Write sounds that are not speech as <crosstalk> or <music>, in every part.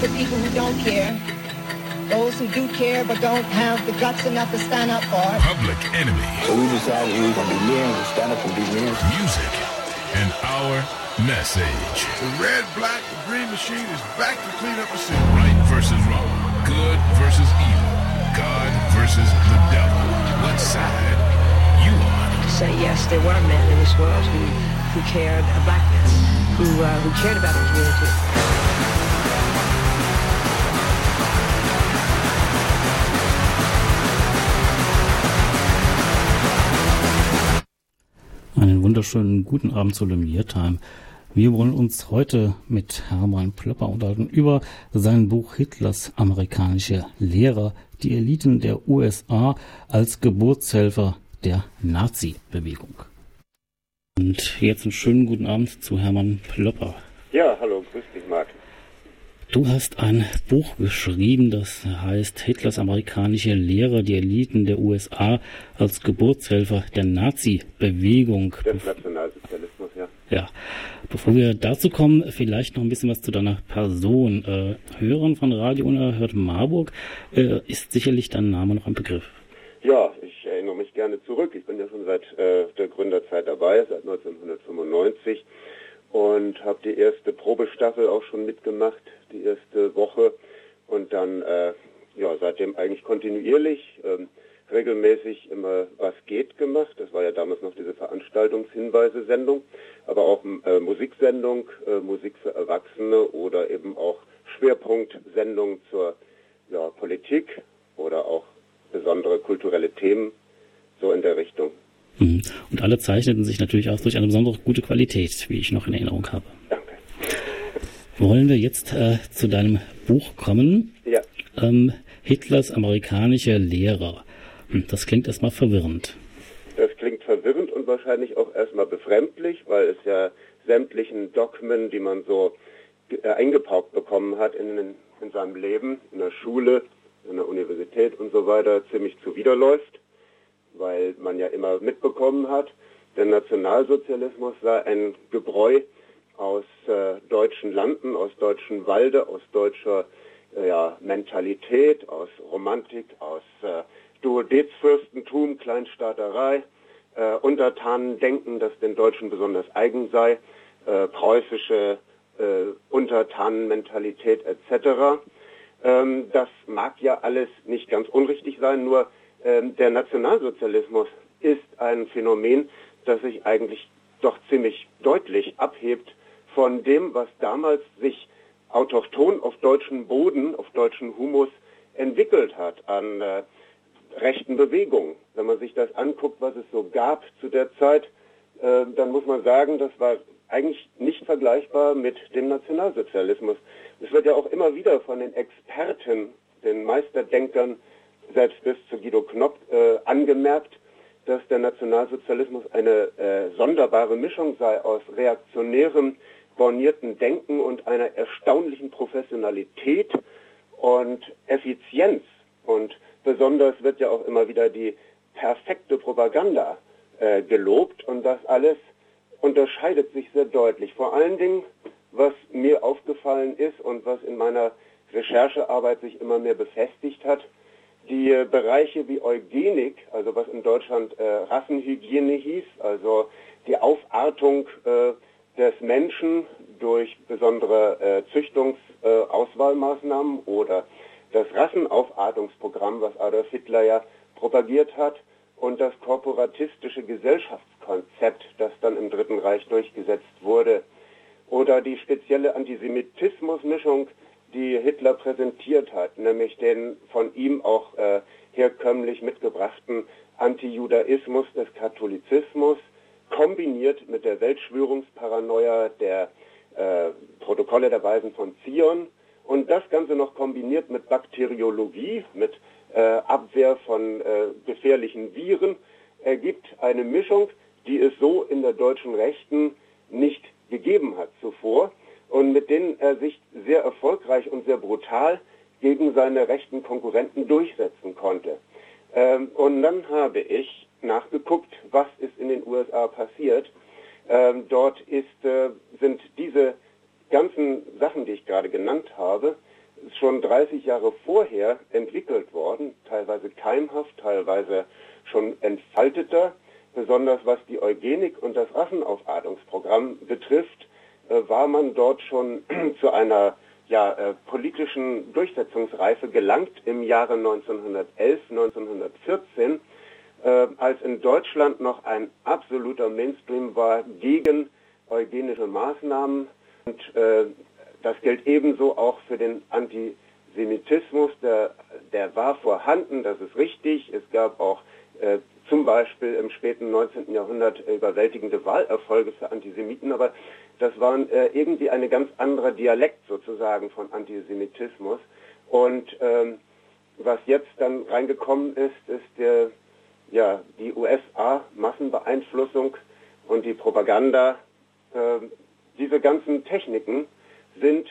the people who don't care. Those who do care but don't have the guts enough to stand up for it. Public Enemy. So we decided we were going to be men, we stand up and be men. Music and our message. The red, black, the green machine is back to clean up the city. Right versus wrong. Good versus evil. God versus the devil. What side you on? Say yes, there were men in this world who, who cared, uh, black men, who, uh, who cared about the community. Wunderschönen guten Abend zu Lumiere Time. Wir wollen uns heute mit Hermann Plöpper unterhalten über sein Buch Hitlers amerikanische Lehrer, die Eliten der USA als Geburtshelfer der Nazi-Bewegung. Und jetzt einen schönen guten Abend zu Hermann Plöpper. Ja, hallo, grüß dich. Du hast ein Buch geschrieben, das heißt Hitlers amerikanische Lehrer, die Eliten der USA als Geburtshelfer der Nazi-Bewegung. Des Nationalsozialismus, ja. Ja, bevor wir dazu kommen, vielleicht noch ein bisschen was zu deiner Person. Äh, Hörern von Radio Unerhört Marburg äh, ist sicherlich dein Name noch ein Begriff. Ja, ich erinnere mich gerne zurück. Ich bin ja schon seit äh, der Gründerzeit dabei, seit 1995 und habe die erste Probestaffel auch schon mitgemacht, die erste Woche und dann äh, ja seitdem eigentlich kontinuierlich ähm, regelmäßig immer was geht gemacht. Das war ja damals noch diese Veranstaltungshinweise-Sendung, aber auch äh, Musiksendung, äh, Musik für Erwachsene oder eben auch Schwerpunktsendungen zur ja, Politik oder auch besondere kulturelle Themen so in der Richtung. Mhm. Und alle zeichneten sich natürlich auch durch eine besondere gute Qualität, wie ich noch in Erinnerung habe. Danke. Wollen wir jetzt äh, zu deinem Buch kommen? Ja. Ähm, Hitlers amerikanische Lehrer. Hm, Das klingt erstmal verwirrend. Das klingt verwirrend und wahrscheinlich auch erstmal befremdlich, weil es ja sämtlichen Dogmen, die man so äh, eingepaukt bekommen hat in, in seinem Leben, in der Schule, in der Universität und so weiter, ziemlich zuwiderläuft, weil man ja immer mitbekommen hat, der Nationalsozialismus sei ein Gebräu aus äh, deutschen Landen, aus deutschen Walde, aus deutscher äh, ja, Mentalität, aus Romantik, aus äh, Duodezfürstentum, Kleinstaaterei, äh, Untertanendenken, das den Deutschen besonders eigen sei, äh, preußische äh, Untertanenmentalität etc. Ähm, das mag ja alles nicht ganz unrichtig sein, nur der Nationalsozialismus ist ein Phänomen, das sich eigentlich doch ziemlich deutlich abhebt von dem, was damals sich autochton auf deutschem Boden, auf deutschem Humus entwickelt hat an äh, rechten Bewegungen. Wenn man sich das anguckt, was es so gab zu der Zeit, äh, dann muss man sagen, das war eigentlich nicht vergleichbar mit dem Nationalsozialismus. Es wird ja auch immer wieder von den Experten, den Meisterdenkern, selbst bis zu Guido Knopp, äh, angemerkt, dass der Nationalsozialismus eine äh, sonderbare Mischung sei aus reaktionärem, bornierten Denken und einer erstaunlichen Professionalität und Effizienz. Und besonders wird ja auch immer wieder die perfekte Propaganda äh, gelobt und das alles unterscheidet sich sehr deutlich. Vor allen Dingen, was mir aufgefallen ist und was in meiner Recherchearbeit sich immer mehr befestigt hat, die äh, Bereiche wie Eugenik, also was in Deutschland äh, Rassenhygiene hieß, also die Aufartung äh, des Menschen durch besondere äh, Züchtungsauswahlmaßnahmen oder das Rassenaufartungsprogramm, was Adolf Hitler ja propagiert hat, und das korporatistische Gesellschaftskonzept, das dann im Dritten Reich durchgesetzt wurde, oder die spezielle Antisemitismusmischung, die Hitler präsentiert hat, nämlich den von ihm auch äh, herkömmlich mitgebrachten Antijudaismus des Katholizismus, kombiniert mit der Weltschwörungsparanoia der äh, Protokolle der Weisen von Zion und das Ganze noch kombiniert mit Bakteriologie, mit äh, Abwehr von äh, gefährlichen Viren, ergibt eine Mischung, die es so in der deutschen Rechten nicht gegeben hat zuvor und mit denen er sich sehr erfolgreich und sehr brutal gegen seine rechten Konkurrenten durchsetzen konnte. Ähm, und dann habe ich nachgeguckt, was ist in den USA passiert. Ähm, dort ist, äh, sind diese ganzen Sachen, die ich gerade genannt habe, schon 30 Jahre vorher entwickelt worden, teilweise keimhaft, teilweise schon entfalteter. Besonders was die Eugenik und das Rassenaufartungsprogramm betrifft, war man dort schon <clears throat> zu einer ja, äh, politischen Durchsetzungsreife gelangt im Jahre 1911, 1914, äh, als in Deutschland noch ein absoluter Mainstream war gegen eugenische Maßnahmen. Und äh, das gilt ebenso auch für den Antisemitismus. Der, der war vorhanden, das ist richtig. Es gab auch äh, zum Beispiel im späten 19. Jahrhundert überwältigende Wahlerfolge für Antisemiten, aber das war äh, irgendwie ein ganz anderer Dialekt sozusagen von Antisemitismus. Und ähm, was jetzt dann reingekommen ist, ist der, ja, die USA-Massenbeeinflussung und die Propaganda. Äh, diese ganzen Techniken sind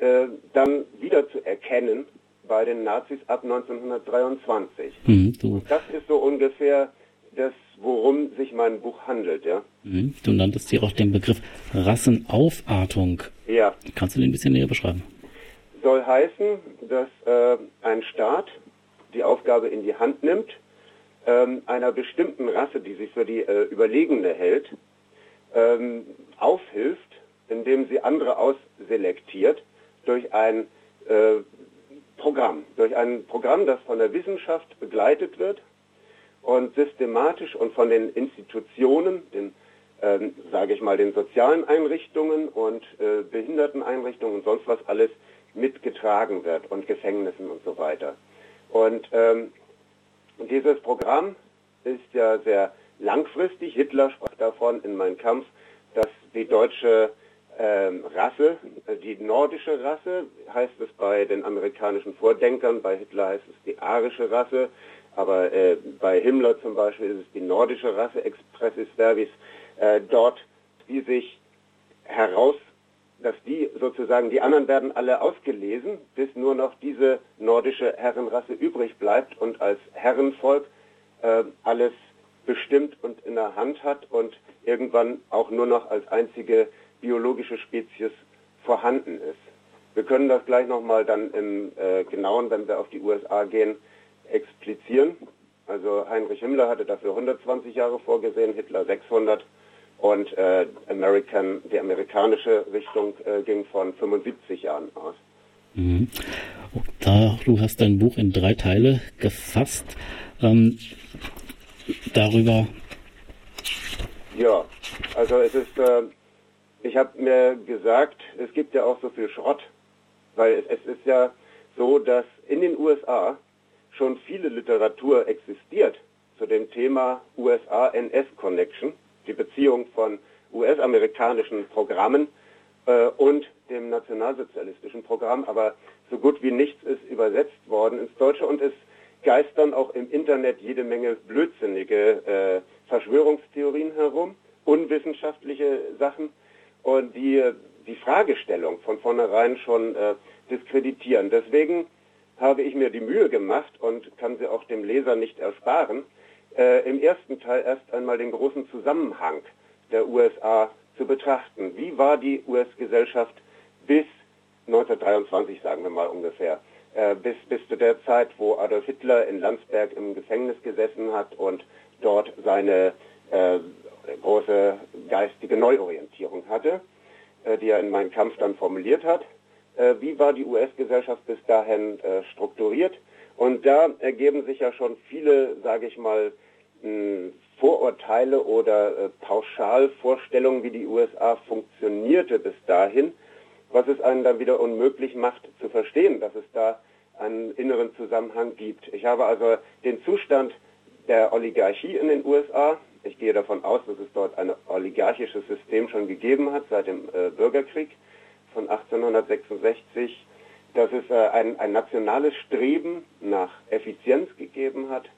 äh, dann wieder zu erkennen bei den Nazis ab 1923. Mhm, das ist so ungefähr das, worum sich mein Buch handelt, ja. Mhm, du nanntest hier auch den Begriff Rassenaufartung. Ja. Kannst du den ein bisschen näher beschreiben? Soll heißen, dass äh, ein Staat die Aufgabe in die Hand nimmt, ähm, einer bestimmten Rasse, die sie für die äh, Überlegene hält, ähm, aufhilft, indem sie andere ausselektiert durch ein äh, Programm, durch ein Programm, das von der Wissenschaft begleitet wird und systematisch und von den Institutionen, den, ähm, sage ich mal, den sozialen Einrichtungen und äh, Behinderteneinrichtungen und sonst was alles mitgetragen wird und Gefängnissen und so weiter. Und ähm, dieses Programm ist ja sehr langfristig. Hitler sprach davon in Mein Kampf, dass die deutsche ähm, Rasse, äh, die nordische Rasse, heißt es bei den amerikanischen Vordenkern, bei Hitler heißt es die arische Rasse, aber äh, bei Himmler zum Beispiel ist es die nordische Rasse expressis verbis, äh, dort, die sich heraus, dass die sozusagen, die anderen werden alle ausgelesen, bis nur noch diese nordische Herrenrasse übrig bleibt und als Herrenvolk äh, alles bestimmt und in der Hand hat und irgendwann auch nur noch als einzige biologische Spezies vorhanden ist. Wir können das gleich nochmal dann im äh, Genauen, wenn wir auf die USA gehen, explizieren. Also Heinrich Himmler hatte dafür 120 Jahre vorgesehen, Hitler 600 und äh, American, die amerikanische Richtung äh, ging von 75 Jahren aus. Mhm. Da, du hast dein Buch in drei Teile gefasst. Ähm, darüber. Ja, also es ist, äh, ich habe mir gesagt, es gibt ja auch so viel Schrott, weil es, es ist ja so, dass in den USA schon viele Literatur existiert zu dem Thema USA-NS-Connection, die Beziehung von US-amerikanischen Programmen äh, und dem nationalsozialistischen Programm, aber so gut wie nichts ist übersetzt worden ins Deutsche und es geistern auch im Internet jede Menge blödsinnige äh, Verschwörungstheorien herum, unwissenschaftliche Sachen und die die Fragestellung von vornherein schon äh, diskreditieren. Deswegen habe ich mir die Mühe gemacht und kann sie auch dem Leser nicht ersparen, äh, im ersten Teil erst einmal den großen Zusammenhang der USA zu betrachten. Wie war die US-Gesellschaft bis 1923, sagen wir mal ungefähr, äh, bis, bis zu der Zeit, wo Adolf Hitler in Landsberg im Gefängnis gesessen hat und dort seine äh, große geistige Neuorientierung hatte, äh, die er in Mein Kampf dann formuliert hat. Äh, wie war die US-Gesellschaft bis dahin äh, strukturiert. Und da ergeben sich ja schon viele, sage ich mal, Vorurteile oder äh, Pauschalvorstellungen, wie die USA funktionierte bis dahin, was es einen dann wieder unmöglich macht zu verstehen, dass es da einen inneren Zusammenhang gibt. Ich habe also den Zustand der Oligarchie in den USA, ich gehe davon aus, dass es dort ein oligarchisches System schon gegeben hat seit dem Bürgerkrieg, von 1866, dass es äh, ein, ein nationales Streben nach Effizienz gegeben hat.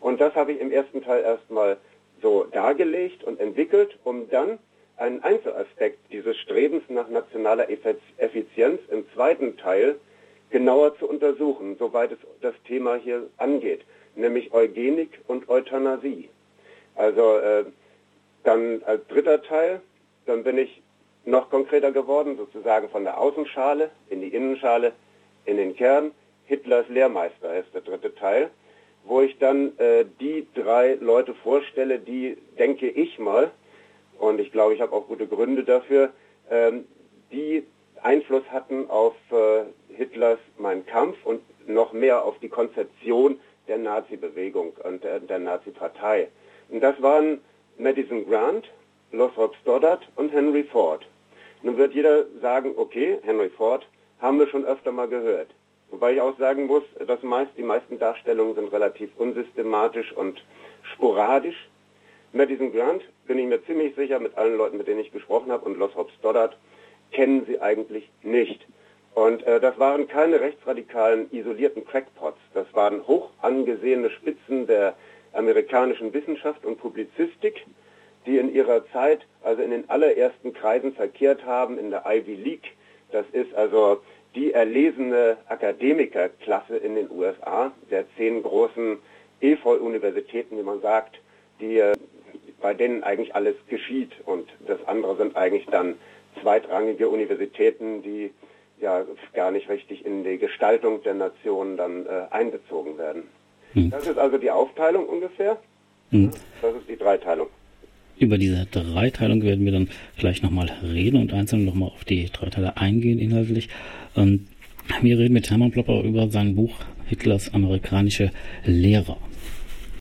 Und das habe ich im ersten Teil erstmal so dargelegt und entwickelt, um dann einen Einzelaspekt dieses Strebens nach nationaler Effizienz im zweiten Teil genauer zu untersuchen, soweit es das Thema hier angeht, nämlich Eugenik und Euthanasie. Also äh, dann als dritter Teil, dann bin ich noch konkreter geworden, sozusagen von der Außenschale in die Innenschale in den Kern. Hitlers Lehrmeister ist der dritte Teil, wo ich dann äh, die drei Leute vorstelle, die, denke ich mal, und ich glaube, ich habe auch gute Gründe dafür, ähm, die Einfluss hatten auf äh, Hitlers Mein Kampf und noch mehr auf die Konzeption der Nazi-Bewegung und der, der Nazi-Partei. Und das waren Madison Grant, Lothrop Stoddard und Henry Ford. Nun wird jeder sagen, okay, Henry Ford haben wir schon öfter mal gehört. Wobei ich auch sagen muss, dass meist, die meisten Darstellungen sind relativ unsystematisch und sporadisch. Madison Grant bin ich mir ziemlich sicher mit allen Leuten, mit denen ich gesprochen habe, und Lothrop Stoddard kennen sie eigentlich nicht. Und äh, das waren keine rechtsradikalen isolierten Crackpots. Das waren hoch angesehene Spitzen der amerikanischen Wissenschaft und Publizistik, die in ihrer Zeit, also in den allerersten Kreisen verkehrt haben, in der Ivy League. Das ist also die erlesene Akademikerklasse in den USA, der zehn großen E-Voll-Universitäten, wie man sagt, die, äh, bei denen eigentlich alles geschieht. Und das andere sind eigentlich dann zweitrangige Universitäten, die ja gar nicht richtig in die Gestaltung der Nation dann äh, einbezogen werden. Hm. Das ist also die Aufteilung ungefähr. Hm. Das ist die Dreiteilung. Über diese Dreiteilung werden wir dann gleich nochmal reden und einzeln nochmal auf die Dreiteile eingehen inhaltlich. Ähm, wir reden mit Hermann Plopper über sein Buch Hitlers amerikanische Lehrer.